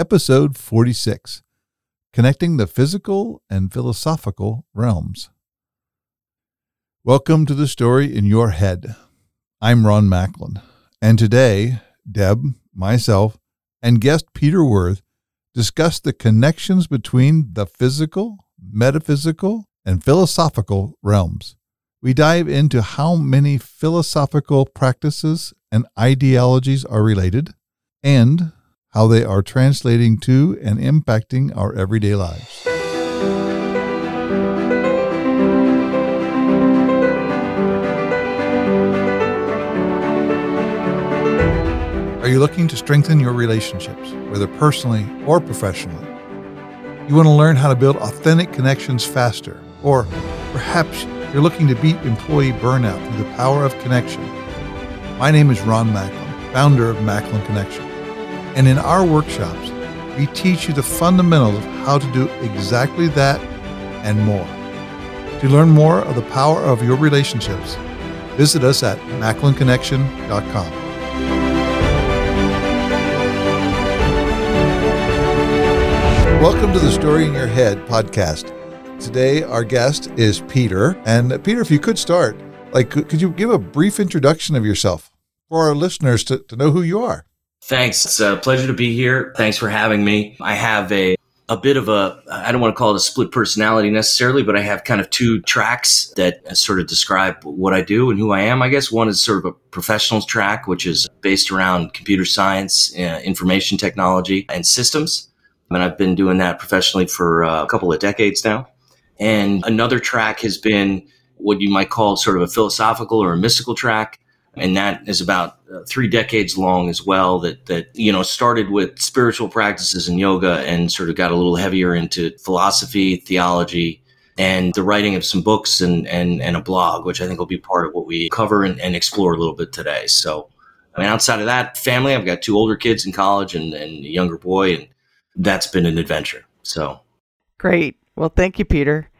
episode 46 Connecting the Physical and Philosophical Realms. Welcome to the story in your head. I'm Ron Macklin, and today, Deb, myself, and guest Peter Worth discuss the connections between the physical, metaphysical, and philosophical realms. We dive into how many philosophical practices and ideologies are related and how they are translating to and impacting our everyday lives. Are you looking to strengthen your relationships, whether personally or professionally? You want to learn how to build authentic connections faster, or perhaps you're looking to beat employee burnout through the power of connection. My name is Ron Macklin, founder of Macklin Connection. And in our workshops, we teach you the fundamentals of how to do exactly that and more. To learn more of the power of your relationships, visit us at macklinconnection.com. Welcome to the Story in Your Head podcast. Today, our guest is Peter. And uh, Peter, if you could start, like, could, you give a brief introduction of yourself for our listeners to, to know who you are? Thanks. It's a pleasure to be here. Thanks for having me. I have a a bit of a I don't want to call it a split personality necessarily, but I have kind of two tracks that sort of describe what I do and who I am. I guess one is sort of a professional track, which is based around computer science, uh, information technology, and systems and I've been doing that professionally for uh, a couple of decades now. And another track has been what you might call sort of a philosophical or a mystical track. And that is about uh, three decades long as well. That that you know started with spiritual practices and yoga, and sort of got a little heavier into philosophy, theology, and the writing of some books and and, and a blog, which I think will be part of what we cover and, and explore a little bit today. So, I mean, outside of that, family, I've got two older kids in college and, and a younger boy, and that's been an adventure. So great. Well, thank you, Peter.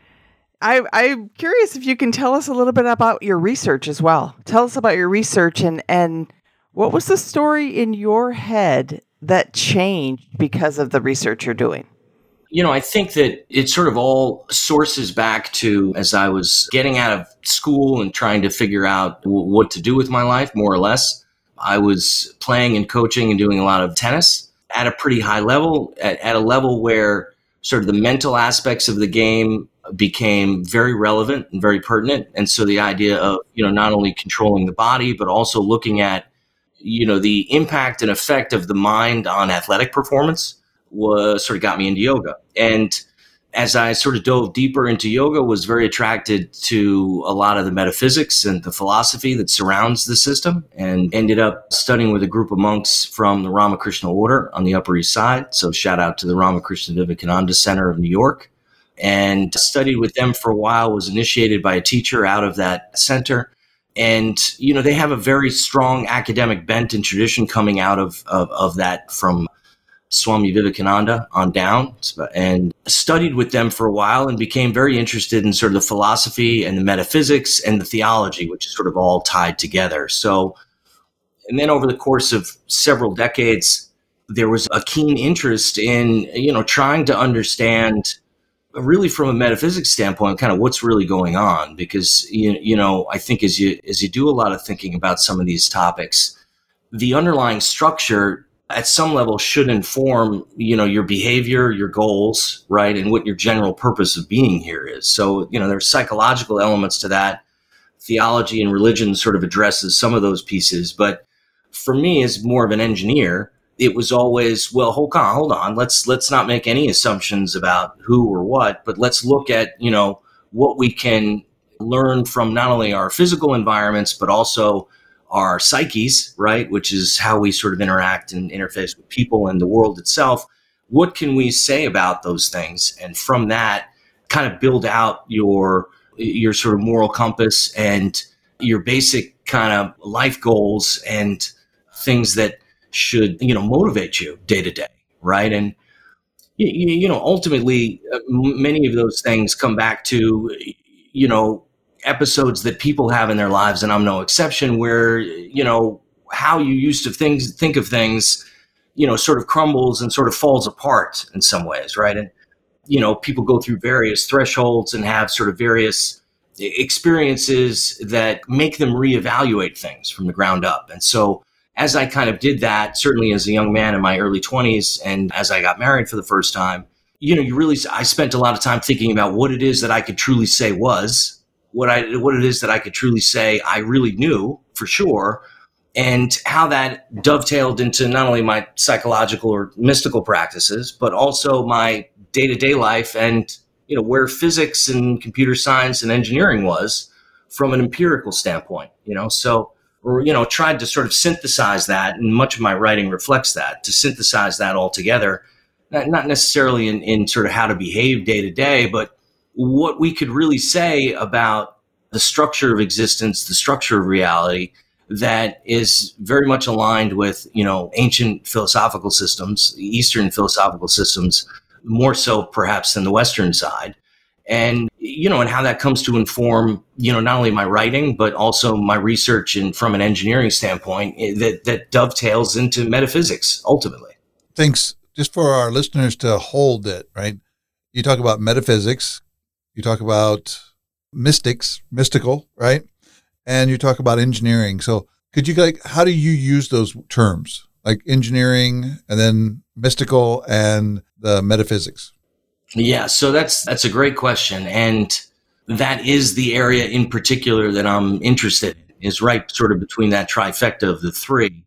I, I'm curious if you can tell us a little bit about your research as well. Tell us about your research and, and what was the story in your head that changed because of the research you're doing? You know, I think that it sort of all sources back to as I was getting out of school and trying to figure out w- what to do with my life, more or less. I was playing and coaching and doing a lot of tennis at a pretty high level, at, at a level where sort of the mental aspects of the game became very relevant and very pertinent. And so the idea of, you know, not only controlling the body, but also looking at, you know, the impact and effect of the mind on athletic performance was sort of got me into yoga. And as I sort of dove deeper into yoga, was very attracted to a lot of the metaphysics and the philosophy that surrounds the system, and ended up studying with a group of monks from the Ramakrishna Order on the Upper East Side. So shout out to the Ramakrishna Vivekananda Center of New York, and studied with them for a while. Was initiated by a teacher out of that center. And you know they have a very strong academic bent and tradition coming out of, of, of that from Swami Vivekananda on down and studied with them for a while and became very interested in sort of the philosophy and the metaphysics and the theology, which is sort of all tied together. So, and then over the course of several decades, there was a keen interest in, you know, trying to understand really from a metaphysics standpoint kind of what's really going on because you, you know i think as you as you do a lot of thinking about some of these topics the underlying structure at some level should inform you know your behavior your goals right and what your general purpose of being here is. So you know there's psychological elements to that. Theology and religion sort of addresses some of those pieces but for me as more of an engineer it was always well hold on hold on let's let's not make any assumptions about who or what but let's look at you know what we can learn from not only our physical environments but also our psyches, right, which is how we sort of interact and interface with people and the world itself. What can we say about those things? And from that, kind of build out your your sort of moral compass and your basic kind of life goals and things that should you know motivate you day to day, right? And you, you know, ultimately, uh, many of those things come back to you know episodes that people have in their lives, and I'm no exception, where, you know, how you used to things, think of things you know, sort of crumbles and sort of falls apart in some ways, right? And, you know, people go through various thresholds and have sort of various experiences that make them reevaluate things from the ground up. And so, as I kind of did that, certainly as a young man in my early 20s, and as I got married for the first time, you know, you really, I spent a lot of time thinking about what it is that I could truly say was, what I, what it is that I could truly say I really knew for sure, and how that dovetailed into not only my psychological or mystical practices, but also my day to day life and, you know, where physics and computer science and engineering was from an empirical standpoint, you know, so, you know, tried to sort of synthesize that. And much of my writing reflects that to synthesize that all together, not, not necessarily in, in sort of how to behave day to day, but what we could really say about the structure of existence, the structure of reality, that is very much aligned with you know ancient philosophical systems, Eastern philosophical systems, more so perhaps than the Western side, and you know, and how that comes to inform you know not only my writing but also my research and from an engineering standpoint eh, that that dovetails into metaphysics ultimately. Thanks. Just for our listeners to hold it right. You talk about metaphysics. You talk about mystics, mystical, right? and you talk about engineering. So could you like how do you use those terms like engineering and then mystical and the metaphysics? Yeah, so that's that's a great question, and that is the area in particular that I'm interested in. Is right sort of between that trifecta of the three.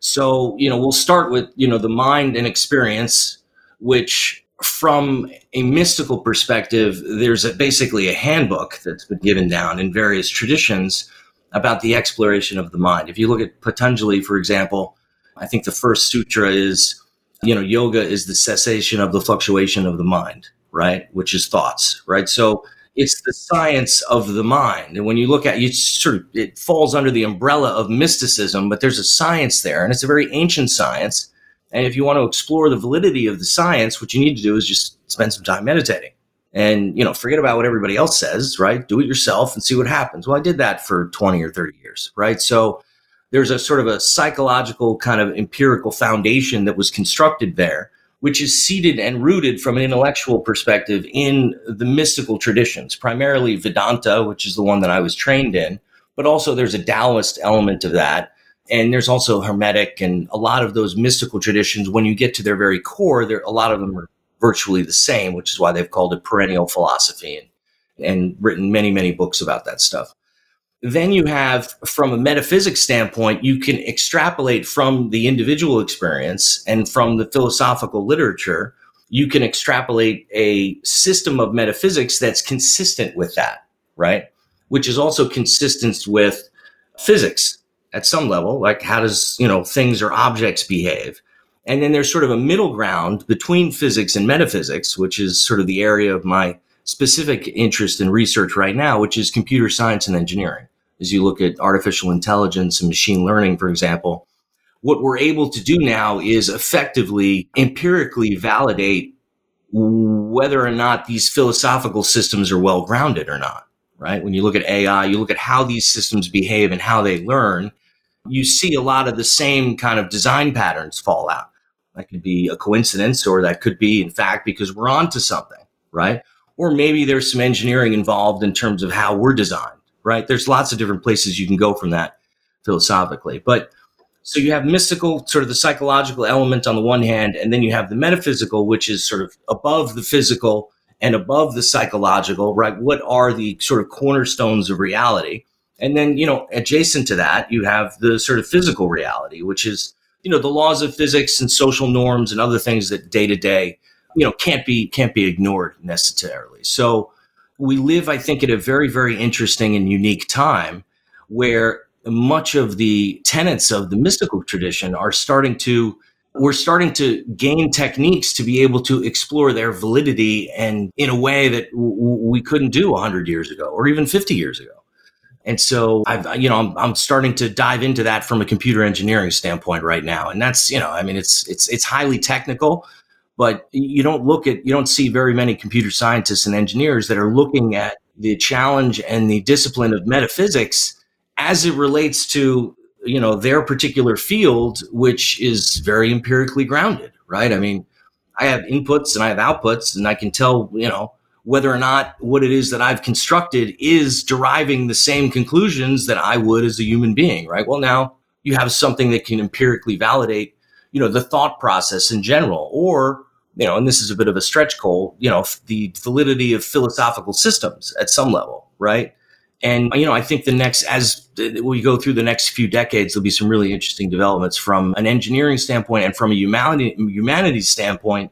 So you know we'll start with you know the mind and experience, which from a mystical perspective, there's a, basically a handbook that's been given down in various traditions about the exploration of the mind. If you look at Patanjali, for example, I think the first sutra is, you know, yoga is the cessation of the fluctuation of the mind, right? Which is thoughts, right? So it's the science of the mind. And when you look at you sort of it falls under the umbrella of mysticism, but there's a science there, and it's a very ancient science. And if you want to explore the validity of the science, what you need to do is just spend some time meditating and you know forget about what everybody else says right do it yourself and see what happens well i did that for 20 or 30 years right so there's a sort of a psychological kind of empirical foundation that was constructed there which is seated and rooted from an intellectual perspective in the mystical traditions primarily vedanta which is the one that i was trained in but also there's a taoist element of that and there's also hermetic and a lot of those mystical traditions when you get to their very core a lot of them are virtually the same, which is why they've called it perennial philosophy and, and written many, many books about that stuff. Then you have, from a metaphysics standpoint, you can extrapolate from the individual experience and from the philosophical literature, you can extrapolate a system of metaphysics that's consistent with that, right? Which is also consistent with physics at some level, like how does, you know, things or objects behave? And then there's sort of a middle ground between physics and metaphysics, which is sort of the area of my specific interest in research right now, which is computer science and engineering. As you look at artificial intelligence and machine learning, for example, what we're able to do now is effectively empirically validate whether or not these philosophical systems are well grounded or not, right? When you look at AI, you look at how these systems behave and how they learn, you see a lot of the same kind of design patterns fall out. That could be a coincidence, or that could be, in fact, because we're onto something, right? Or maybe there's some engineering involved in terms of how we're designed, right? There's lots of different places you can go from that philosophically. But so you have mystical, sort of the psychological element on the one hand, and then you have the metaphysical, which is sort of above the physical and above the psychological, right? What are the sort of cornerstones of reality? And then, you know, adjacent to that, you have the sort of physical reality, which is you know the laws of physics and social norms and other things that day to day you know can't be can't be ignored necessarily so we live i think at a very very interesting and unique time where much of the tenets of the mystical tradition are starting to we're starting to gain techniques to be able to explore their validity and in a way that w- we couldn't do 100 years ago or even 50 years ago and so I've, you know, I'm, I'm starting to dive into that from a computer engineering standpoint right now. And that's, you know, I mean, it's, it's, it's highly technical, but you don't look at, you don't see very many computer scientists and engineers that are looking at the challenge and the discipline of metaphysics as it relates to you know, their particular field, which is very empirically grounded, right? I mean, I have inputs and I have outputs, and I can tell, you know, whether or not what it is that I've constructed is deriving the same conclusions that I would as a human being, right? Well, now you have something that can empirically validate, you know, the thought process in general, or you know, and this is a bit of a stretch goal, you know, the validity of philosophical systems at some level, right? And you know, I think the next, as we go through the next few decades, there'll be some really interesting developments from an engineering standpoint and from a humanity humanities standpoint,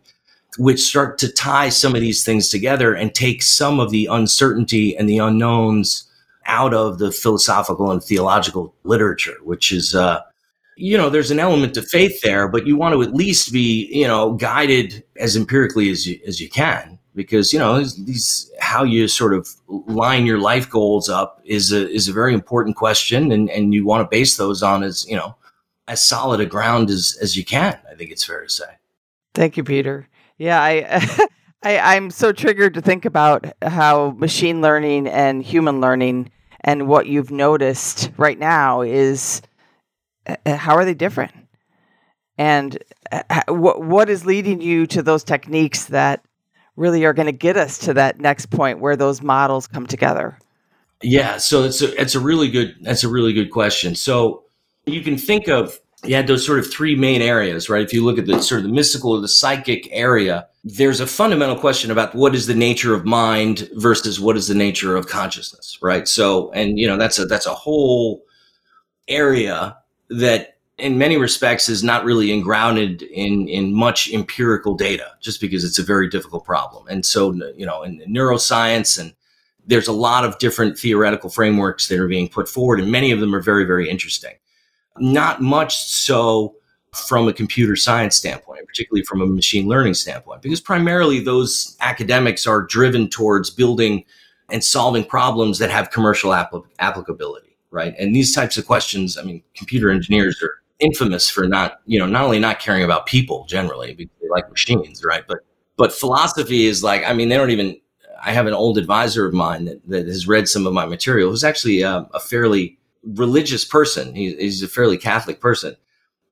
which start to tie some of these things together and take some of the uncertainty and the unknowns out of the philosophical and theological literature, which is uh, you know, there's an element of faith there, but you want to at least be, you know, guided as empirically as you, as you can, because you know these how you sort of line your life goals up is a is a very important question, and and you want to base those on as you know as solid a ground as as you can. I think it's fair to say. Thank you, Peter. Yeah, I. I, I'm so triggered to think about how machine learning and human learning and what you've noticed right now is uh, uh, how are they different? And uh, what what is leading you to those techniques that really are going to get us to that next point where those models come together? Yeah, so it's a it's a really good that's a really good question. So you can think of you had those sort of three main areas, right? If you look at the sort of the mystical or the psychic area, there's a fundamental question about what is the nature of mind versus what is the nature of consciousness, right? So, and you know, that's a that's a whole area that in many respects is not really engrounded in in much empirical data just because it's a very difficult problem. And so you know in, neuroscience and there's a lot of different theoretical frameworks that are being put forward and many of them are very very interesting. Not much so from a computer science standpoint particularly from a machine learning standpoint because primarily those academics are driven towards building and solving problems that have commercial applicability right? And these types of questions, I mean, computer engineers are infamous for not, you know, not only not caring about people generally because they like machines, right? But but philosophy is like, I mean, they don't even. I have an old advisor of mine that, that has read some of my material, who's actually a, a fairly religious person. He, he's a fairly Catholic person.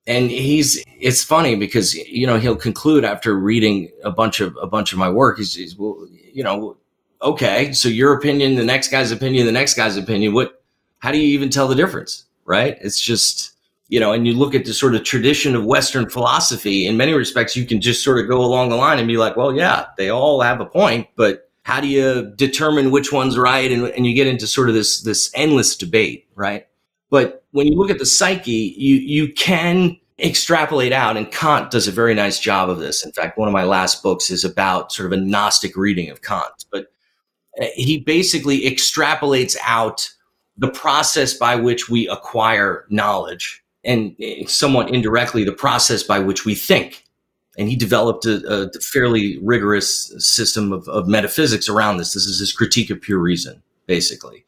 And he's, it's funny because, you know, he'll conclude after reading a bunch of, a bunch of my work. He's, he's well, you know, okay, so your opinion, the next guy's opinion, the next guy's opinion, what, how do you even tell the difference? Right? It's just, you know, and you look at the sort of tradition of Western philosophy, in many respects, you can just sort of go along the line and be like, well, yeah, they all have a point, but how do you determine which one's right? And, and you get into sort of this, this endless debate, right? But when you look at the psyche, you, you can extrapolate out, and Kant does a very nice job of this. In fact, one of my last books is about sort of a Gnostic reading of Kant, but uh, he basically extrapolates out the process by which we acquire knowledge and eh, somewhat indirectly the process by which we think. And he developed a, a fairly rigorous system of, of, metaphysics around this. This is his critique of pure reason, basically.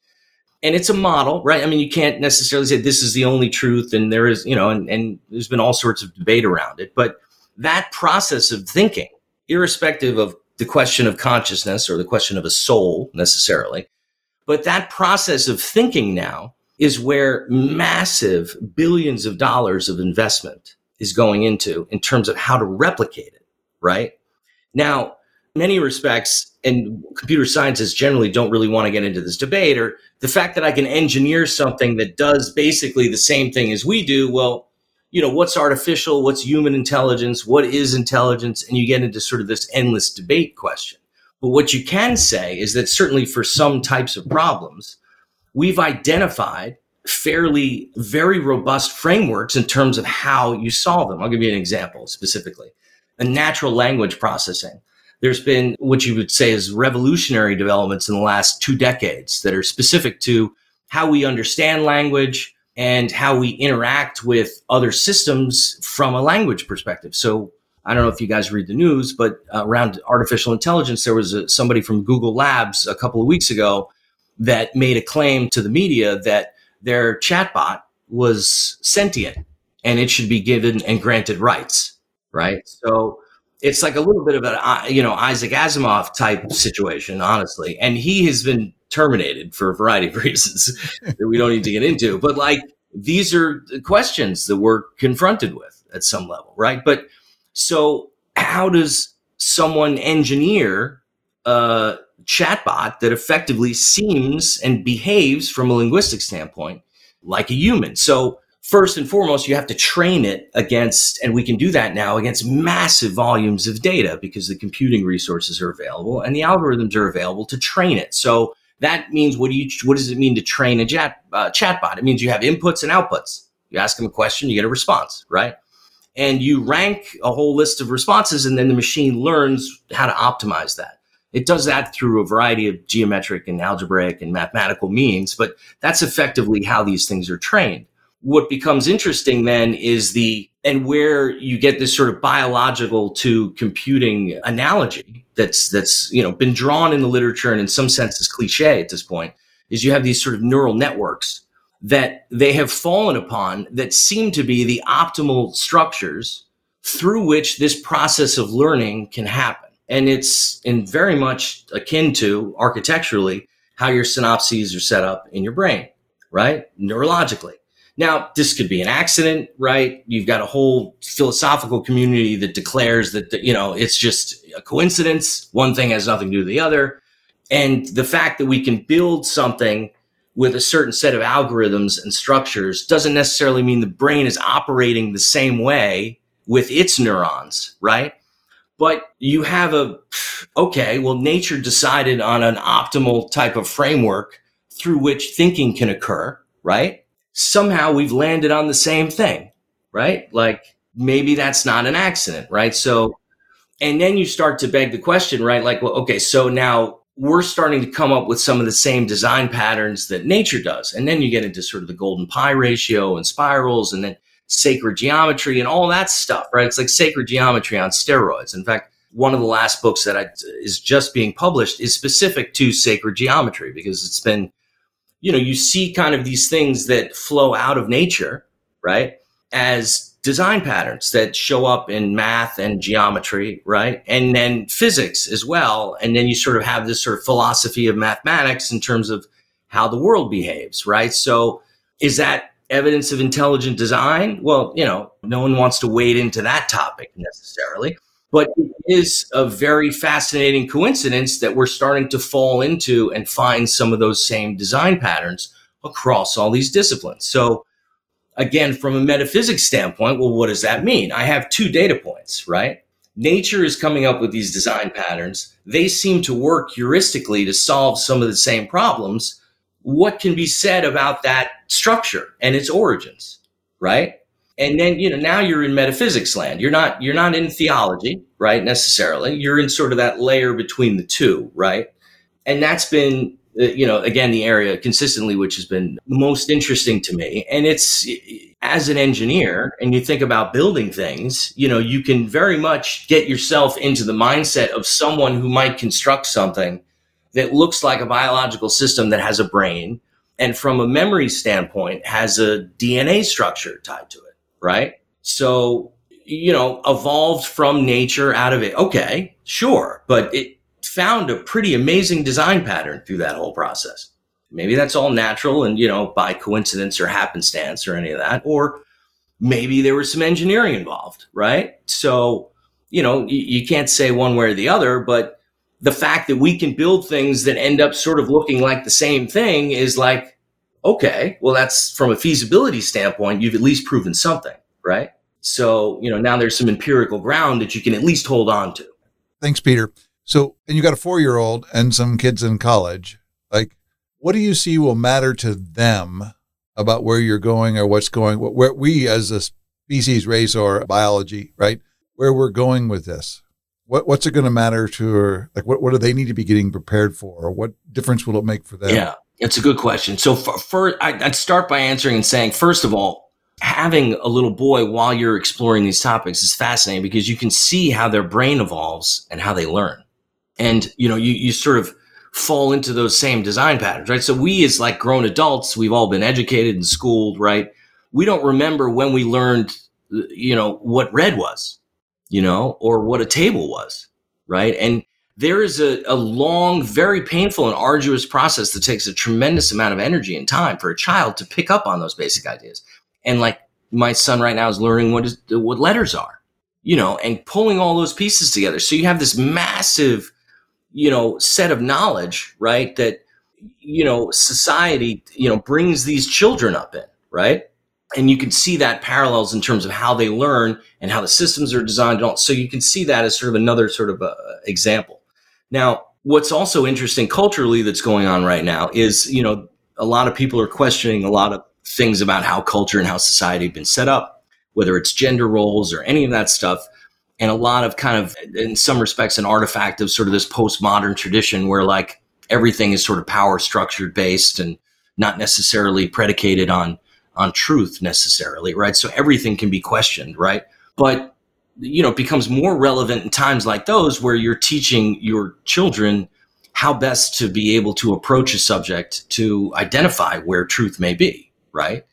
And it's a model, right? I mean, you can't necessarily say this is the only truth, and there is, you know, and, and there's been all sorts of debate around it. But that process of thinking, irrespective of the question of consciousness or the question of a soul necessarily, but that process of thinking now is where massive billions of dollars of investment is going into in terms of how to replicate it, right? Now, many respects, and computer scientists generally don't really want to get into this debate, or the fact that I can engineer something that does basically the same thing as we do, well, you know, what's artificial, what's human intelligence, what is intelligence, and you get into sort of this endless debate question. But what you can say is that certainly for some types of problems, we've identified fairly very robust frameworks in terms of how you solve them. I'll give you an example specifically. A natural language processing. There's been what you would say is revolutionary developments in the last two decades that are specific to how we understand language and how we interact with other systems from a language perspective. So I don't know if you guys read the news, but around artificial intelligence, there was a, somebody from Google Labs a couple of weeks ago that made a claim to the media that their chatbot was sentient and it should be given and granted rights, right? So it's like a little bit of a uh, you know Isaac Asimov type situation, honestly, and he has been terminated for a variety of reasons that we don't need to get into. But like these are the questions that we're confronted with at some level, right? But so how does someone engineer a chatbot that effectively seems and behaves from a linguistic standpoint like a human? So first and foremost, you have to train it against, and we can do that now against massive volumes of data because the computing resources are available and the algorithms are available to train it. So that means what do you, what does it mean to train a chat, uh, chatbot? It means you have inputs and outputs. You ask them a question, you get a response, right? And you rank a whole list of responses, and then the machine learns how to optimize that. It does that through a variety of geometric and algebraic and mathematical means, but that's effectively how these things are trained what becomes interesting then is the and where you get this sort of biological to computing analogy that's that's you know been drawn in the literature and in some sense is cliche at this point is you have these sort of neural networks that they have fallen upon that seem to be the optimal structures through which this process of learning can happen and it's in very much akin to architecturally how your synapses are set up in your brain right neurologically now, this could be an accident, right? You've got a whole philosophical community that declares that, you know, it's just a coincidence. One thing has nothing to do with the other. And the fact that we can build something with a certain set of algorithms and structures doesn't necessarily mean the brain is operating the same way with its neurons, right? But you have a, okay, well, nature decided on an optimal type of framework through which thinking can occur, right? somehow we've landed on the same thing, right? Like maybe that's not an accident, right? So, and then you start to beg the question, right? Like, well, okay, so now we're starting to come up with some of the same design patterns that nature does. And then you get into sort of the golden pi ratio and spirals and then sacred geometry and all that stuff, right? It's like sacred geometry on steroids. In fact, one of the last books that I, is just being published is specific to sacred geometry because it's been you know, you see kind of these things that flow out of nature, right? As design patterns that show up in math and geometry, right? And then physics as well. And then you sort of have this sort of philosophy of mathematics in terms of how the world behaves, right? So is that evidence of intelligent design? Well, you know, no one wants to wade into that topic necessarily. But it is a very fascinating coincidence that we're starting to fall into and find some of those same design patterns across all these disciplines. So, again, from a metaphysics standpoint, well, what does that mean? I have two data points, right? Nature is coming up with these design patterns. They seem to work heuristically to solve some of the same problems. What can be said about that structure and its origins, right? and then you know now you're in metaphysics land you're not you're not in theology right necessarily you're in sort of that layer between the two right and that's been Uh, you know again the area consistently which has been most interesting to me and it's as an engineer and you think about building things you know you can very much get yourself into the mindset of someone who might construct something that looks like a biological system that has a brain and from a memory standpoint has a dna structure tied to it right? So, you know, evolved from nature out of it. Okay, sure. But it found a pretty amazing design pattern through that whole process. Maybe that's all natural and, you know, by coincidence or happenstance or any of that. Or maybe there was some engineering involved, right? So, you know, you, you can't say one way or the other, but the fact that we can build things that end up sort of looking like the same thing is like, okay, well, that's from a feasibility standpoint, you've at least proven something, right? So, you know, now there's some empirical ground that you can at least hold on to. Thanks, Peter. So, and you got a four year old and some kids in college. Like, what do you see will matter to them about where you're going or what's going, where we as a species, race, or biology, right? Where we're going with this? What, what's it going to matter to her? Like, what, what do they need to be getting prepared for? Or what difference will it make for them? Yeah. It's a good question. So, for, for I'd start by answering and saying, first of all, having a little boy while you're exploring these topics is fascinating because you can see how their brain evolves and how they learn. And, you know, you, you sort of fall into those same design patterns, right? So we as like grown adults, we've all been educated and schooled, right? We don't remember when we learned, you know, what red was, you know, or what a table was, right? And there is a, a long, very painful and arduous process that takes a tremendous amount of energy and time for a child to pick up on those basic ideas. And like my son right now is learning what is what letters are, you know, and pulling all those pieces together. So you have this massive, you know, set of knowledge, right? That you know society, you know, brings these children up in, right? And you can see that parallels in terms of how they learn and how the systems are designed. So you can see that as sort of another sort of uh, example. Now, what's also interesting culturally that's going on right now is, you know, a lot of people are questioning a lot of things about how culture and how society have been set up, whether it's gender roles or any of that stuff. And a lot of kind of, in some respects, an artifact of sort of this postmodern tradition where like everything is sort of power structured based and not necessarily predicated on on truth necessarily, right? So everything can be questioned, right? But you know it becomes more relevant in times like those where you're teaching your children how best to be able to approach a subject to identify where truth may be right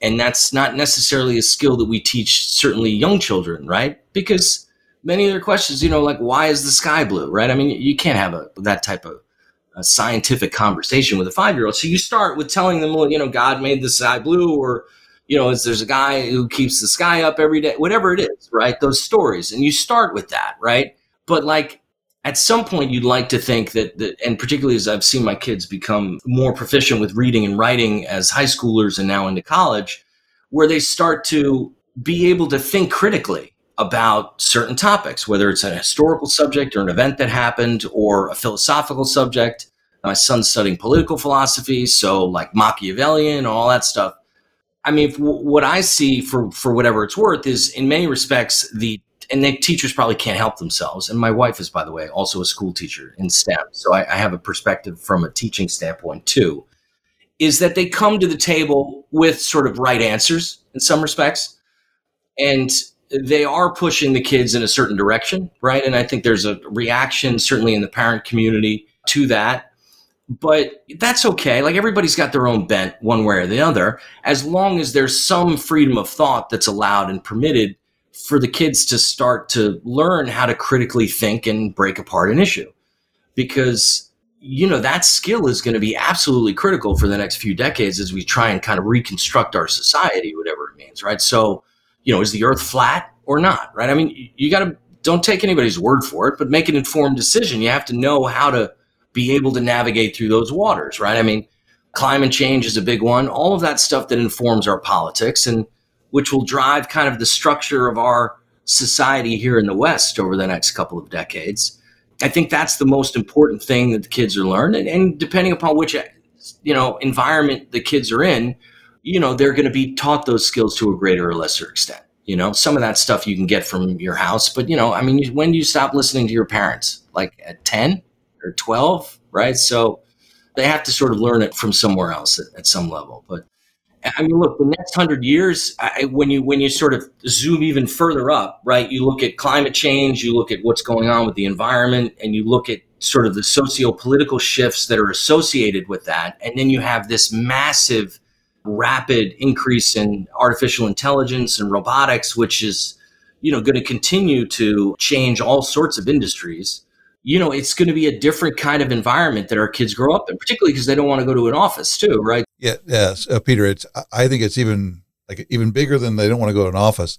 and that's not necessarily a skill that we teach certainly young children right because many of their questions you know like why is the sky blue right i mean you can't have a that type of scientific conversation with a five year old so you start with telling them well you know god made the sky blue or you know, there's a guy who keeps the sky up every day, whatever it is, right? Those stories. And you start with that, right? But like at some point you'd like to think that, that and particularly as I've seen my kids become more proficient with reading and writing as high schoolers and now into college, where they start to be able to think critically about certain topics, whether it's a historical subject or an event that happened or a philosophical subject. My son's studying political philosophy, so like Machiavellian, all that stuff I mean, what I see for for whatever it's worth is, in many respects, the and the teachers probably can't help themselves. And my wife is, by the way, also a school teacher in STEM, so I, I have a perspective from a teaching standpoint too. Is that they come to the table with sort of right answers in some respects, and they are pushing the kids in a certain direction, right? And I think there's a reaction, certainly in the parent community, to that but that's okay. Like everybody's got their own bent one way or the other, as long as there's some freedom of thought that's allowed and permitted for the kids to start to learn how to critically think and break apart an issue. Because, you know, that skill is going to be absolutely critical for the next few decades as we try and kind of reconstruct our society, whatever it means, right? So, you know, is the earth flat or not, right? I mean, you got to don't take anybody's word for it, but make an informed decision. You have to know how to be able to navigate through those waters, right? I mean, climate change is a big one. All of that stuff that informs our politics and which will drive kind of the structure of our society here in the West over the next couple of decades. I think that's the most important thing that the kids are learning. And, and depending upon which you know environment the kids are in, you know they're going to be taught those skills to a greater or lesser extent. You know, some of that stuff you can get from your house, but you know, I mean, when do you stop listening to your parents? Like at ten? or 12, right? So they have to sort of learn it from somewhere else at, at some level. But I mean, look, the next hundred years, I, when you when you sort of zoom even further up, right? You look at climate change, you look at what's going on with the environment, and you look at sort of the socio-political shifts that are associated with that, and then you have this massive, rapid increase in artificial intelligence and robotics, which is, you know, going to continue to change all sorts of industries you know, it's going to be a different kind of environment that our kids grow up in, particularly because they don't want to go to an office too, right? Yeah, yes, uh, Peter. It's I think it's even like even bigger than they don't want to go to an office.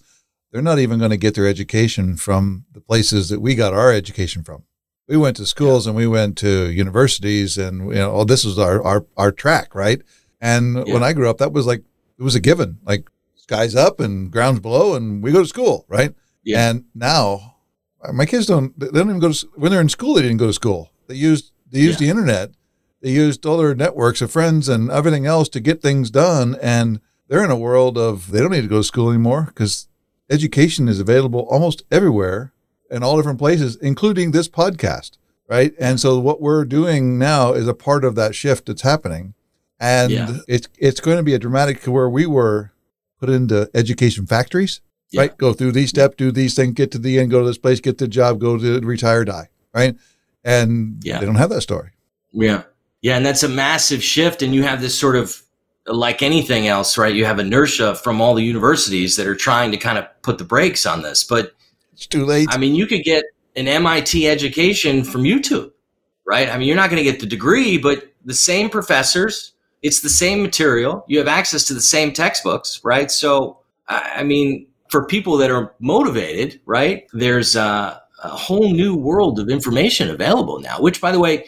They're not even going to get their education from the places that we got our education from. We went to schools yeah. and we went to universities, and you know, oh, this was our our our track, right? And yeah. when I grew up, that was like it was a given, like skies up and grounds below, and we go to school, right? Yeah. And now uh, my kids don't they don't even go to when they're in school they didn't go to school they used they used yeah. the internet they used all their networks of friends and everything else to get things done and they're in a world of they don't need to go to school anymore because education is available almost everywhere in all different places including this podcast right and so what we're doing now is a part of that shift that's happening and yeah. it's it's going to be a dramatic where we were put into education factories yeah. right? Go through these steps, do these things, get to the end, go to this place, get the job, go to retire, die, right? And yeah. they don't have that story. Yeah. Yeah. And that's a massive shift. And you have this sort of, like anything else, right? You have inertia from all the universities that are trying to kind of put the brakes on this. But it's too late. I mean, you could get, an MIT education from YouTube, right? I mean, you're not going to get the degree, but the same professors, it's the same material. You have access to the same textbooks, right? So, I mean, for people that are motivated, right, there's a, a whole new world of information available now, which, by the way,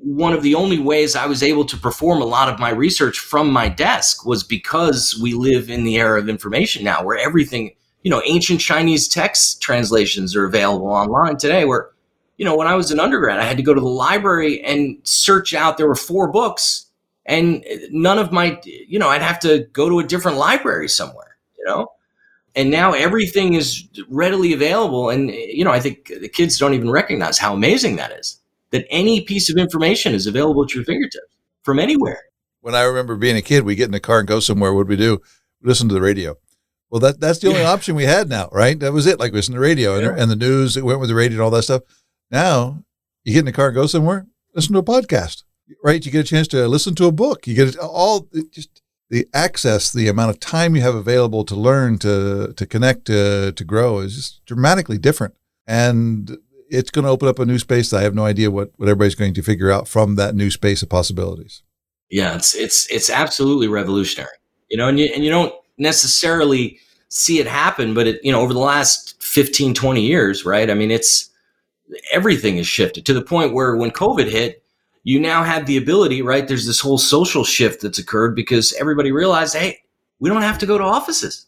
one of the only ways I was able to perform a lot of my research from my desk was because we live in the era of information now where everything, you know, ancient Chinese text translations are available online today where, you know, when I was an undergrad, I had to go to the library and search out, there were four books and none of my, you know, I'd have to go to a different library somewhere, you know? And now everything is readily available. And, you know, I think the kids don't even recognize how amazing that is that any piece of information is available at your fingertips from anywhere. When I remember being a kid, we get in the car and go somewhere. What would we do? Listen to the radio. Well, that that's the only yeah. option we had now, right? That was it. Like listen to the radio yeah. and, and the news. It went with the radio and all that stuff. Now you get in the car and go somewhere. Listen to a podcast, right? You get a chance to listen to a book. You get all just the access, the amount of time you have available to learn, to to connect, to to grow is just dramatically different. And it's going to open up a new space I have no idea what, what everybody's going to figure out from that new space of possibilities. Yeah, it's it's it's absolutely revolutionary. You know, and you and you don't necessarily see it happen, but it, you know, over the last 15, 20 years, right? I mean, it's everything has shifted to the point where when COVID hit, you now have the ability, right? There's this whole social shift that's occurred because everybody realized, hey, we don't have to go to offices.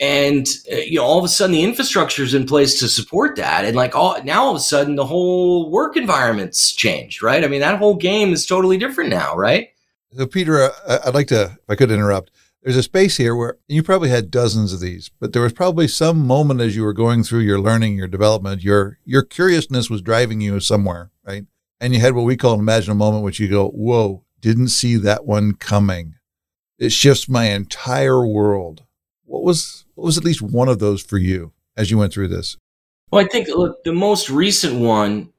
And uh, you know all of a sudden the infrastructure is in place to support that. And like all now all of a sudden the whole work environment's changed right? I mean that whole game is totally different now right? So peter uh, i'd like to if i could interrupt there's a space here where you probably had dozens of these but there was probably some moment as you were going through your learning your development your your curiousness was driving you somewhere right and you had what we call an imaginal moment which you go whoa didn't see that one coming it shifts my entire world what was what was at least one of those for you as you went through this? Well, I think look, the most recent one,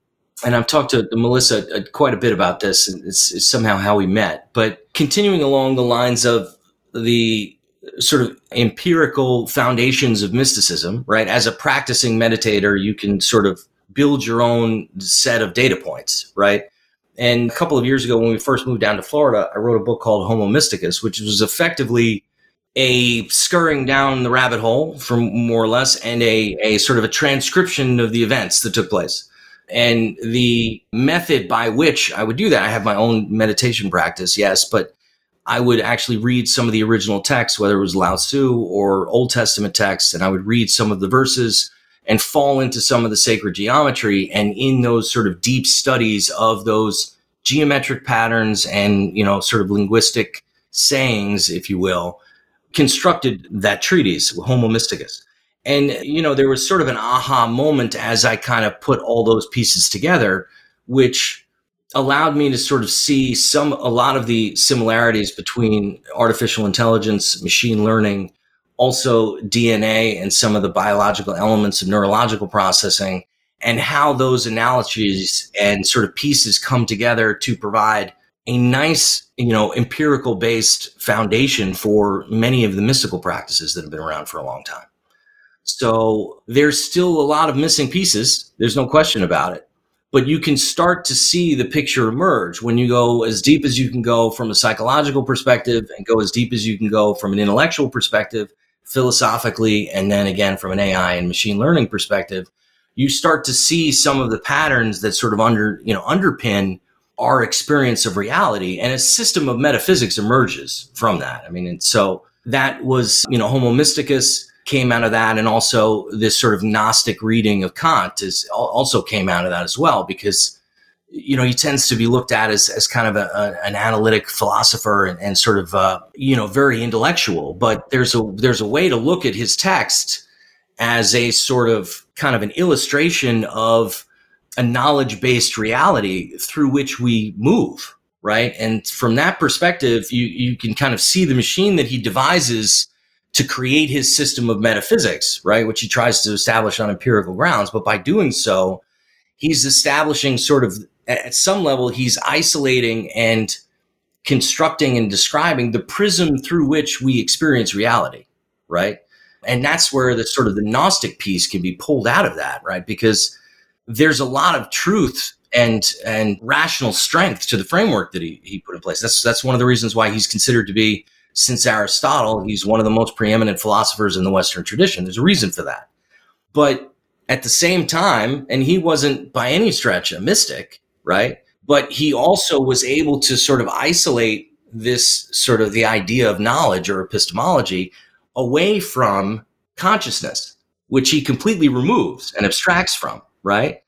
and I've talked to Melissa uh, quite a bit about this, and it's, it's somehow how we met. But continuing along the lines of the sort of empirical foundations of mysticism, right? As a practicing meditator, you can sort of build your own set of data points, right? And a couple of years ago, when we first moved down to Florida, I wrote a book called Homo Mysticus, which was effectively a scurrying down the rabbit hole from more or less and a, a sort of a transcription of the events that took place. And the method by which I would do that, I have my own meditation practice, yes, but I would actually read some of the original texts, whether it was Lao Tzu or Old Testament texts, and I would read some of the verses and fall into some of the sacred geometry. And in those sort of deep studies of those geometric patterns and, you know, sort of linguistic sayings, if you will, constructed that treatise, Homo Mysticus. And, you know, there was sort of an aha moment as I kind of put all those pieces together, which allowed me to sort of see some, a lot of the similarities between artificial intelligence, machine learning, also DNA and some of the biological elements of neurological processing and how those analogies and sort of pieces come together to provide a nice, you know, empirical based foundation for many of the mystical practices that have been around for a long time. So there's still a lot of missing pieces. There's no question about it. But you can start to see the picture emerge when you go as deep as you can go from a psychological perspective and go as deep as you can go from an intellectual perspective, philosophically, and then again from an AI and machine learning perspective. You start to see some of the patterns that sort of under, you know, underpin our experience of reality and a system of metaphysics emerges from that. I mean, and so that was, you know, Homo Mysticus came out of that. And also this sort of Gnostic reading of Kant is also came out of that as well, because, you know, he tends to be looked at as, as kind of a, a, an analytic philosopher and, and sort of, uh, you know, very intellectual, but there's a, there's a way to look at his text as a sort of kind of an illustration of a knowledge based reality through which we move, right? And from that perspective, you, you can kind of see the machine that he devises to create his system of metaphysics, right? Which he tries to establish on empirical grounds. But by doing so, he's establishing sort of at some level, he's isolating and constructing and describing the prism through which we experience reality, right? And that's where the sort of the Gnostic piece can be pulled out of that, right? Because there's a lot of truth and and rational strength to the framework that he, he put in place. That's that's one of the reasons why he's considered to be since Aristotle, he's one of the most preeminent philosophers in the Western tradition. There's a reason for that. But at the same time, and he wasn't by any stretch a mystic, right? But he also was able to sort of isolate this sort of the idea of knowledge or epistemology away from consciousness, which he completely removes and abstracts from, right?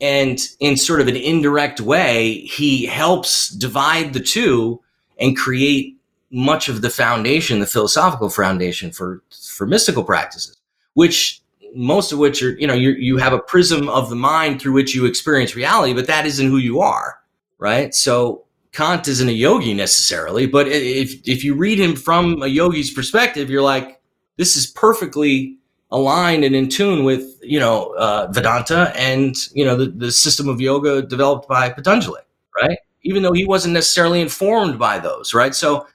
And in sort of an indirect way, he helps divide the two and create much of the foundation, the philosophical foundation for, for mystical practices, which most of which are, you know, you, you have a prism of the mind through which you experience reality, but that isn't who you are, right? So Kant isn't a yogi necessarily, but if, if you read him from a yogi's perspective, you're like, this is perfectly aligned and in tune with, you know, uh, Vedanta and, you know, the, the system of yoga developed by Patanjali, right? Even though he wasn't necessarily informed by those, right? So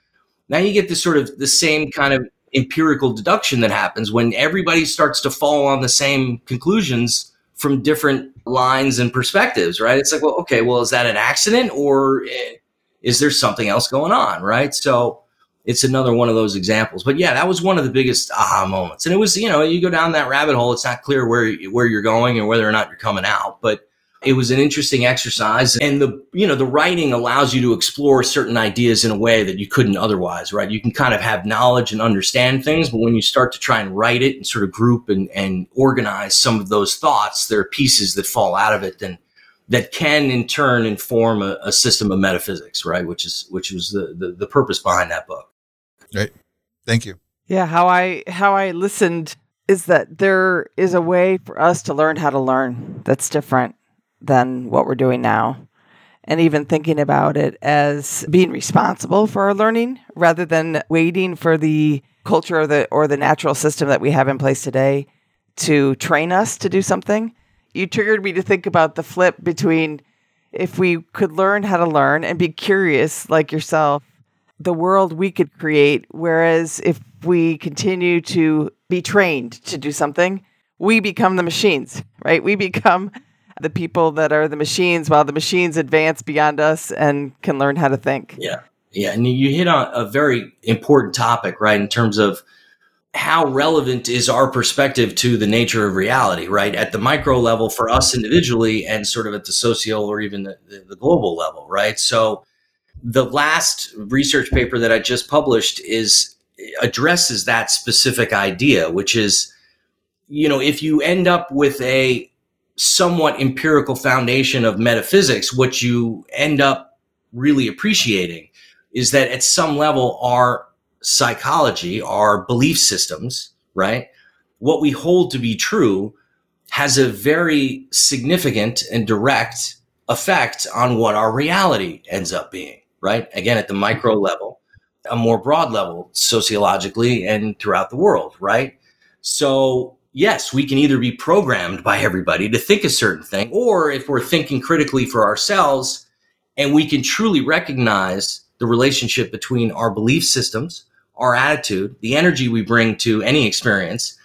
now you get this sort of the same kind of empirical deduction that happens when everybody starts to fall on the same conclusions from different lines and perspectives, right? It's like, well, okay, well, is that an accident or eh, is there something else going on, right? So it's another one of those examples. But yeah, that was one of the biggest aha moments. And it was, you know, you go down that rabbit hole, it's not clear where where you're going and whether or not you're coming out, but it was an interesting exercise. And the you know the writing allows you to explore certain ideas in a way that you couldn't otherwise right? You can kind of have knowledge and understand things but when you start to try and write it and sort of group and, and organize some of those thoughts there are pieces that fall out of it and that can in turn inform a, a system of metaphysics right? Which is which was the, the the purpose behind that book. Right thank you. Yeah how i how i listened is that there is a way for us to learn how to learn that's different than what we're doing now. And even thinking about it as being responsible for our learning rather than waiting for the culture or the or the natural system that we have in place today to train us to do something. You triggered me to think about the flip between if we could learn how to learn and be curious like yourself, the world we could create. Whereas if we continue to be trained to do something, we become the machines, right? We become the people that are the machines while the machines advance beyond us and can learn how to think. Yeah. Yeah. And you hit on a very important topic, right? In terms of how relevant is our perspective to the nature of reality, right? At the micro level for us individually and sort of at the social or even the, the, global level, right? So the last research paper that I just published is addresses that specific idea, which is, you know, if you end up with a somewhat empirical foundation of metaphysics, what you end up really appreciating is that at some level, our psychology, our belief systems, right? What we hold to be true has a very significant and direct effect on what our reality ends up being, right? Again, at the micro mm-hmm. level, a more broad level, sociologically and throughout the world, right? So yes, we can either be programmed by everybody to think a certain thing, or if we're thinking critically for ourselves and we can truly recognize the relationship between our belief systems, our attitude, the energy we bring to any experience,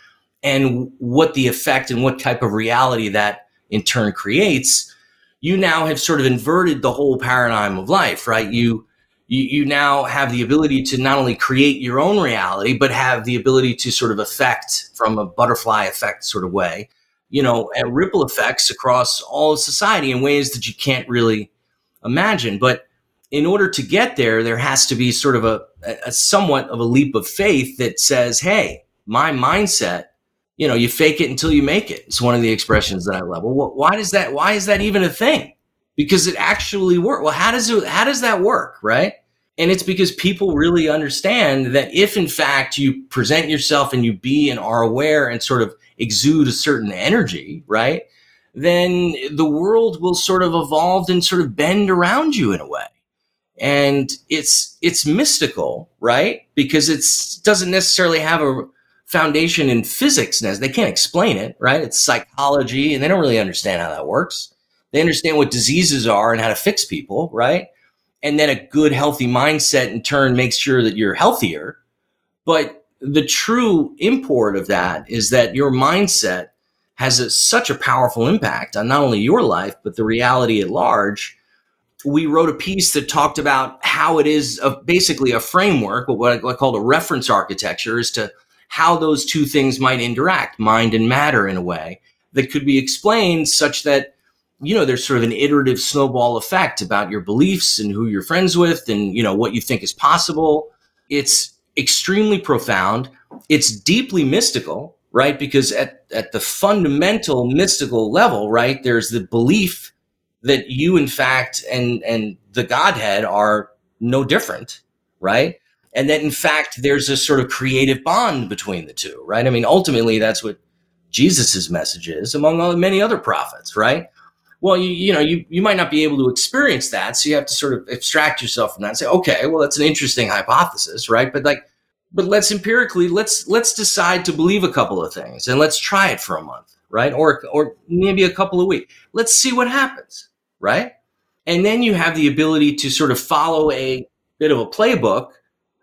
and what the effect and what type of reality that in turn creates, you now have sort of inverted the whole paradigm of life, right? You you, you now have the ability to not only create your own reality, but have the ability to sort of affect from a butterfly effect sort of way, you know, and ripple effects across all of society in ways that you can't really imagine. But in order to get there, there has to be sort of a, a somewhat of a leap of faith that says, hey, my mindset, you know, you fake it until you make it. It's one of the expressions that I love. Well, why does that, why is that even a thing? Because it actually works. Well, how does it, how does that work, right? And it's because people really understand that if in fact you present yourself and you be and are aware and sort of exude a certain energy, right? Then the world will sort of evolve and sort of bend around you in a way. And it's it's mystical, right? Because it doesn't necessarily have a foundation in physics. They can't explain it, right? It's psychology, and they don't really understand how that works. They understand what diseases are and how to fix people, right? And then a good, healthy mindset in turn makes sure that you're healthier. But the true import of that is that your mindset has a, such a powerful impact on not only your life, but the reality at large. We wrote a piece that talked about how it is a, basically a framework, what I, called a reference architecture, as to how those two things might interact, mind and matter, in a way that could be explained such that you know there's sort of an iterative snowball effect about your beliefs and who you're friends with and you know what you think is possible. It's extremely profound. It's deeply mystical right? Because at, at the fundamental mystical level right there's the belief that you in fact and and the godhead are no different right? And that in fact there's a sort of creative bond between the two right? I mean ultimately that's what jesus's message is among many other prophets right well, you, you know, you, you might not be able to experience that. So you have to sort of abstract yourself from that and say, okay, well, that's an interesting hypothesis, right? But like, but let's empirically, let's, let's decide to believe a couple of things and let's try it for a month, right? Or, or maybe a couple of weeks. Let's see what happens, right? And then you have the ability to sort of follow a bit of a playbook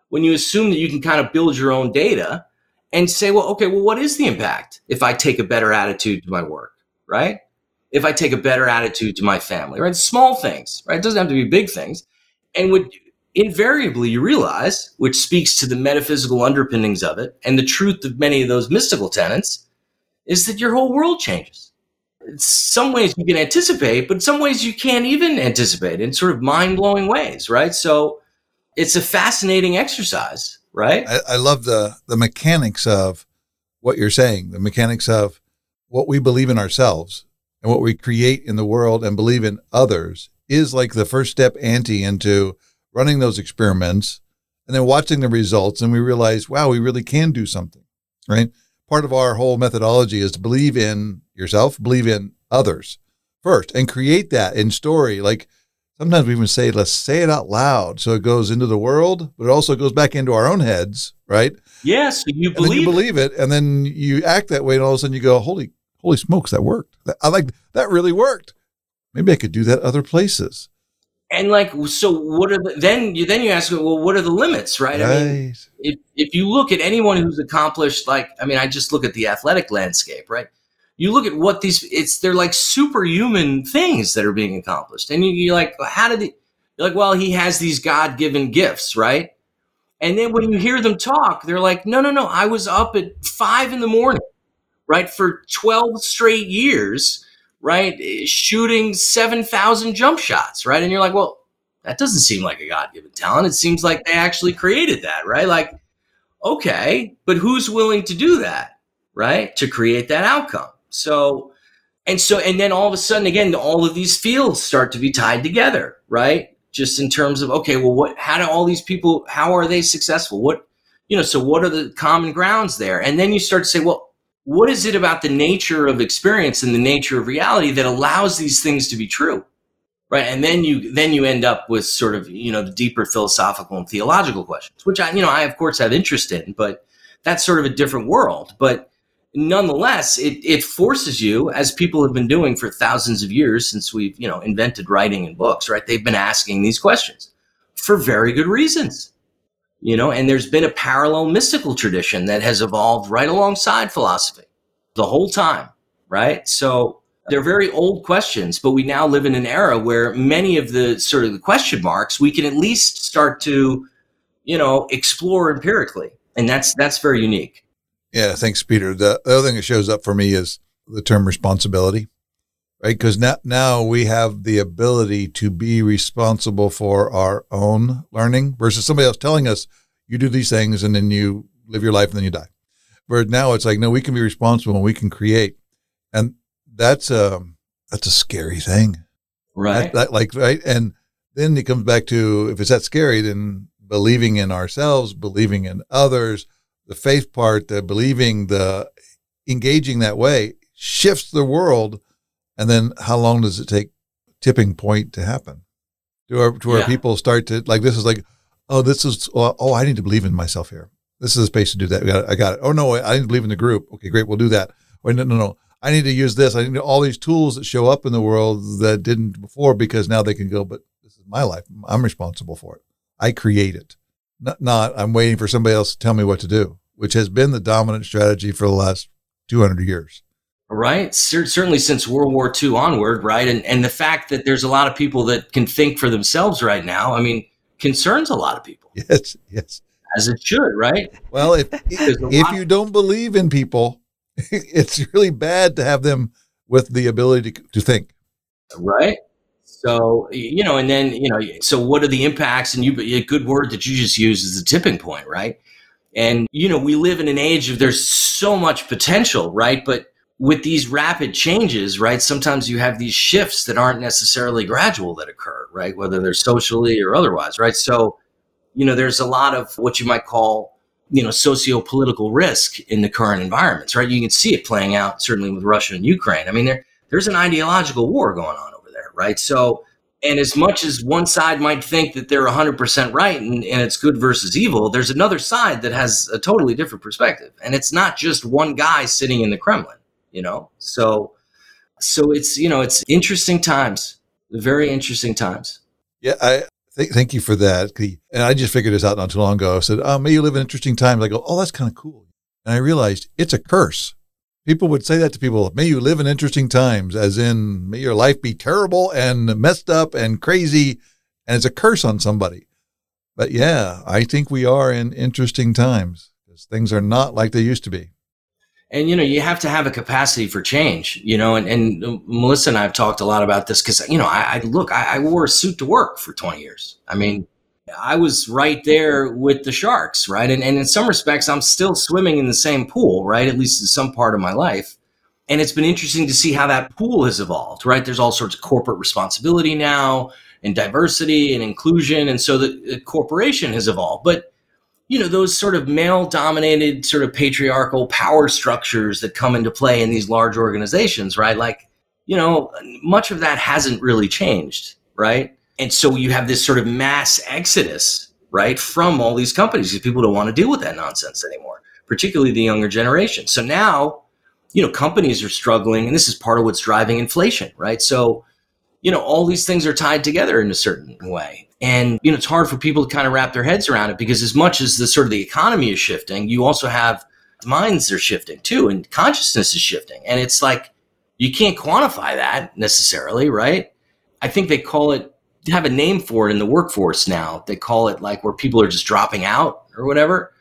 when you assume that you can kind of build your own data and say, well, okay, well, what is the impact if I take a better attitude to my work, right? If I take a better attitude to my family, right? Small things, right? It doesn't have to be big things. And what invariably you realize, which speaks to the metaphysical underpinnings of it and the truth of many of those mystical tenets, is that your whole world changes. In some ways you can anticipate, but in some ways you can't even anticipate in sort of mind blowing ways, right? So it's a fascinating exercise, right? I, I love the the mechanics of what you're saying, the mechanics of what we believe in ourselves and what we create in the world and believe in others is like the first step ante into running those experiments and then watching the results. And we realize wow we really can do something right? Part of our whole methodology is to believe in yourself believe in others first and create that in story. Like sometimes we even say let's say it out loud so it goes into the world but it also goes back into our own heads right? Yes you and believe you believe it and then you act that way and all of a sudden you go holy holy smokes, that worked. I like that really worked. Maybe I could do that other places. And like, so what are the, then you, then you ask, well, what are the limits, right? right? I mean, if, if you look at anyone who's accomplished, like, I mean, I just look at the athletic landscape, right? You look at what these, it's, they're like superhuman things that are being accomplished. And you, you're like, how did he, you're like, well, he has these God given gifts, right? And then when you hear them talk, they're like, no, no, no, I was up at five in the morning right, for 12 straight years, right, shooting 7,000 jump shots, right? And you're like, well, that doesn't seem like a God given talent. It seems like they actually created that, right? Like, okay, but who's willing to do that, right? To create that outcome. So, and so, and then all of a sudden, again, all of these fields start to be tied together, right? Just in terms of, okay, well, what, how do all these people, how are they successful? What, you know, so what are the common grounds there? And then you start to say, well, what is it about the nature of experience and the nature of reality that allows these things to be true? Right? And then you then you end up with sort of you know the deeper philosophical and theological questions which i you know i of course have interest in but that's sort of a different world. But nonetheless it, it forces you as people have been doing for thousands of years since we've you know invented writing and books right? They've been asking these questions for very good reasons you know, and there's been a parallel mystical tradition that has evolved right alongside philosophy the whole time, right? So they're very old questions, but we now live in an era where many of the sort of the question marks we can at least start to, you know, explore empirically, and that's that's very unique. Yeah, thanks, Peter. The, the other thing that shows up for me is the term responsibility, right? Because now now we have the ability to be responsible for our own learning versus somebody else telling us you do these things and then you live your life and then you die. But now it's like, no, we can be responsible and we can create. And that's a, um, that's a scary thing. Right. That, that, like, right. And then it comes back to if it's that scary, then believing in ourselves, believing in others, the faith part, the believing, the engaging that way shifts the world. And then how long does it take tipping point to happen? To where, to where yeah. people start to like, this is like, oh, this is, oh, oh, I need to believe in myself here. This is a space to do that. Got I got it. Oh, no, I need to believe in the group. Okay, great. We'll do that. Wait, no, no, no. I need to use this. I need all these tools that show up in the world that didn't before because now they can go, but this is my life. I'm responsible for it. I create it. Not, not I'm waiting for somebody else to tell me what to do, which has been the dominant strategy for the last 200 years. Right? C- certainly since World War II onward, right? And and the fact that there's a lot of people that can think for themselves right now, I mean, concerns a lot of people. Yes, yes. As it should, right? Well, if if you don't believe in people, it's really bad to have them with the ability to, to think. Right. So you know, and then you know, so what are the impacts? And you, a good word that you just used is the tipping point, right? And you know, we live in an age of there's so much potential, right? But with these rapid changes, right, sometimes you have these shifts that aren't necessarily gradual that occur, right? Whether they're socially or otherwise, right? So, you know, there's a lot of what you might call, you know, socio-political risk in the current environments, right? You can see it playing out certainly with Russia and Ukraine. I mean, there there's an ideological war going on over there, right? So, and as much as one side might think that they're 100% right and, and it's good versus evil, there's another side that has a totally different perspective. And it's not just one guy sitting in the Kremlin you know? So so it's you know it's interesting times very interesting times. Yeah i th- thank you for that. And i just figured this out not too long ago. I said oh may you live in interesting times. I go oh that's kind of cool. And i realized it's a curse. People would say that to people may you live in interesting times as in may your life be terrible and messed up and crazy and it's a curse on somebody. But yeah i think we are in interesting times because things are not like they used to be and you know you have to have a capacity for change you know and, and melissa and i have talked a lot about this because you know i, I look I, I, wore a suit to work for 20 years. I mean i was right there with the sharks right? And, and in some respects i'm still swimming in the same pool right? At least in some part of my life. And it's been interesting to see how that pool has evolved right? There's all sorts of corporate responsibility now and diversity and inclusion. And so the, the corporation has evolved. But you know those sort of male dominated sort of patriarchal power structures that come into play in these large organizations right? Like you know much of that hasn't really changed right? And so you have this sort of mass exodus right from all these companies because people don't want to deal with that nonsense anymore particularly the younger generation. So now you know companies are struggling and this is part of what's driving inflation right? So you know all these things are tied together in a certain way and you know, it's hard for people to kind of wrap their heads around it because as much as the sort of the economy is shifting, you also have minds are shifting too, and consciousness is shifting. And it's like you can't quantify that necessarily, right? I think they call it have a name for it in the workforce now. They call it like where people are just dropping out or whatever.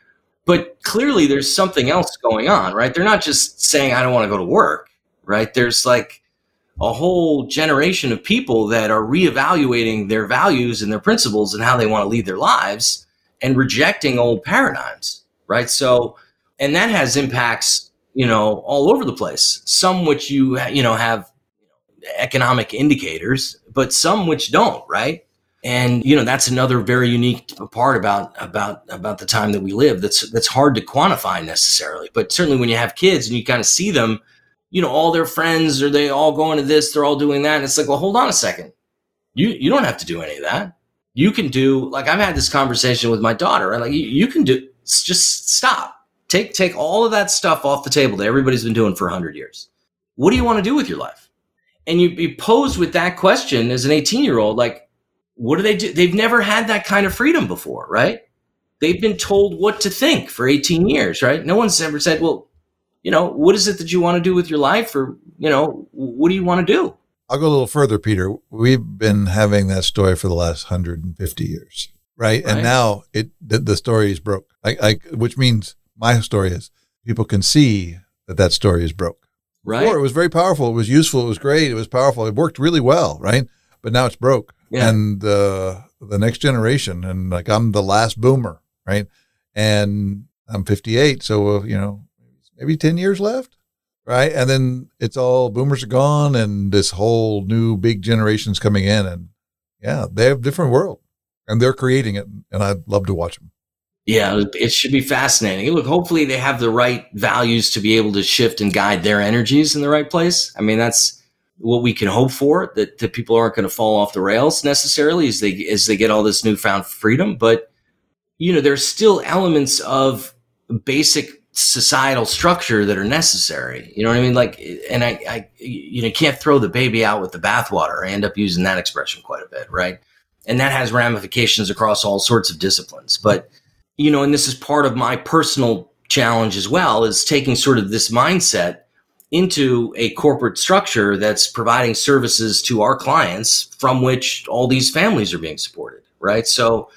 But clearly there's something else going on, right? They're not just saying I don't want to go to work, right? There's like a whole generation of people that are reevaluating their values and their principles and how they want to lead their lives and rejecting old paradigms, right? So, and that has impacts, you know, all over the place. Some which you, you know, have economic indicators, but some which don't, right? And you know that's another very unique part about about about the time that we live. That's that's hard to quantify necessarily, but certainly when you have kids and you kind of see them you know, all their friends or they all going to this, they're all doing that. And it's like, well, hold on a second. You you don't have to do any of that. You can do like I've had this conversation with my daughter? Like you, you can do just stop. Take take all of that stuff off the table that everybody's been doing for hundred years. What do you want to do with your life? And you be posed with that question as an 18 year old, like, what do they do? They've never had that kind of freedom before, right? They've been told what to think for 18 years, right? No one's ever said, well, you know, what is it that you want to do with your life or, you know, what do you want to do? I'll go a little further, Peter. We've been having that story for the last 150 years, right? right. And now it the, the story is broke, I, I, which means my story is people can see that that story is broke. Right. Before, it was very powerful. It was useful. It was great. It was powerful. It worked really well, right? But now it's broke. Yeah. And uh, the next generation, and like I'm the last boomer, right? And I'm 58, so uh, you know maybe 10 years left. Right. And then it's all boomers are gone and this whole new big generation's coming in. And yeah, they have a different world and they're creating it. And I'd love to watch them. Yeah, it should be fascinating. Look, hopefully they have the right values to be able to shift and guide their energies in the right place. I mean, that's what we can hope for that, that people aren't going to fall off the rails necessarily as they as they get all this newfound freedom. But you know, there's still elements of basic societal structure that are necessary. You know what I mean? Like, and I, I you know, can't throw the baby out with the bathwater. I end up using that expression quite a bit, right? And that has ramifications across all sorts of disciplines. But, you know, and this is part of my personal challenge as well is taking sort of this mindset into a corporate structure that's providing services to our clients from which all these families are being supported, right? So,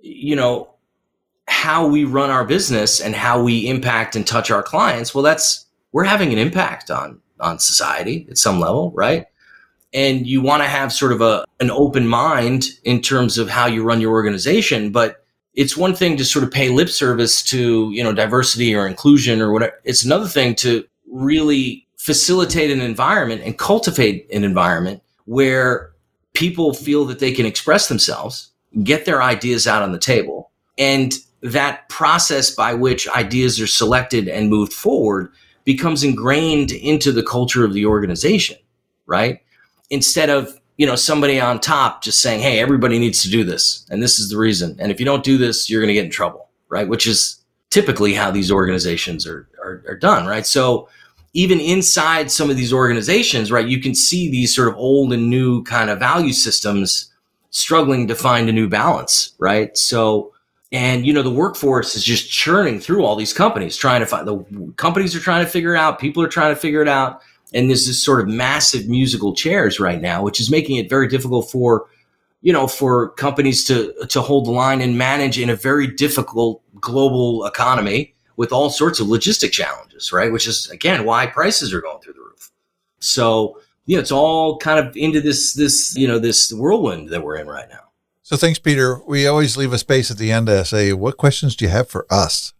you know, how we run our business and how we impact and touch our clients, well, that's we're having an impact on on society at some level, right? And you want to have sort of a an open mind in terms of how you run your organization, but it's one thing to sort of pay lip service to, you know, diversity or inclusion or whatever. It's another thing to really facilitate an environment and cultivate an environment where people feel that they can express themselves, get their ideas out on the table, and that process by which ideas are selected and moved forward becomes ingrained into the culture of the organization, right? Instead of, you know, somebody on top just saying, Hey, everybody needs to do this. And this is the reason. And if you don't do this, you're going to get in trouble, right? Which is typically how these organizations are, are, are done, right? So even inside some of these organizations, right, you can see these sort of old and new kind of value systems struggling to find a new balance, right? So, and you know, the workforce is just churning through all these companies, trying to find the companies are trying to figure it out, people are trying to figure it out. And there's this sort of massive musical chairs right now, which is making it very difficult for, you know, for companies to to hold the line and manage in a very difficult global economy with all sorts of logistic challenges, right? Which is again why prices are going through the roof. So, you know, it's all kind of into this this, you know, this whirlwind that we're in right now. So thanks, Peter. We always leave a space at the end to say, what questions do you have for us?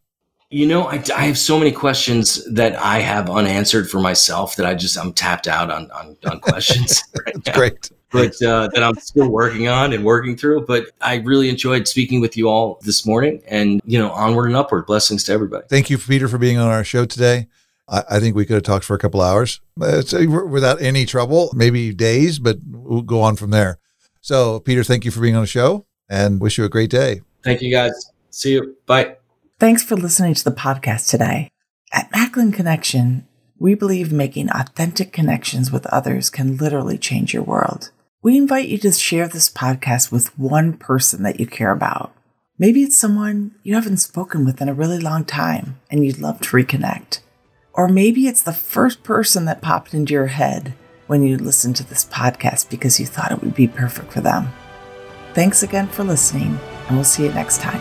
You know, I, I have so many questions that I have unanswered for myself that I just I'm tapped out on on, on questions. right That's now. great. But uh, that I'm still working on and working through. But I really enjoyed speaking with you all this morning, and you know, onward and upward. Blessings to everybody. Thank you, Peter, for being on our show today. I, I think we could have talked for a couple hours uh, without any trouble, maybe days, but we'll go on from there. So, Peter, thank you for being on the show and wish you a great day. Thank you, guys. See you. Bye. Thanks for listening to the podcast today. At Macklin Connection, we believe making authentic connections with others can literally change your world. We invite you to share this podcast with one person that you care about. Maybe it's someone you haven't spoken with in a really long time and you'd love to reconnect. Or maybe it's the first person that popped into your head when you listen to this podcast because you thought it would be perfect for them. Thanks again for listening, and we'll see you next time.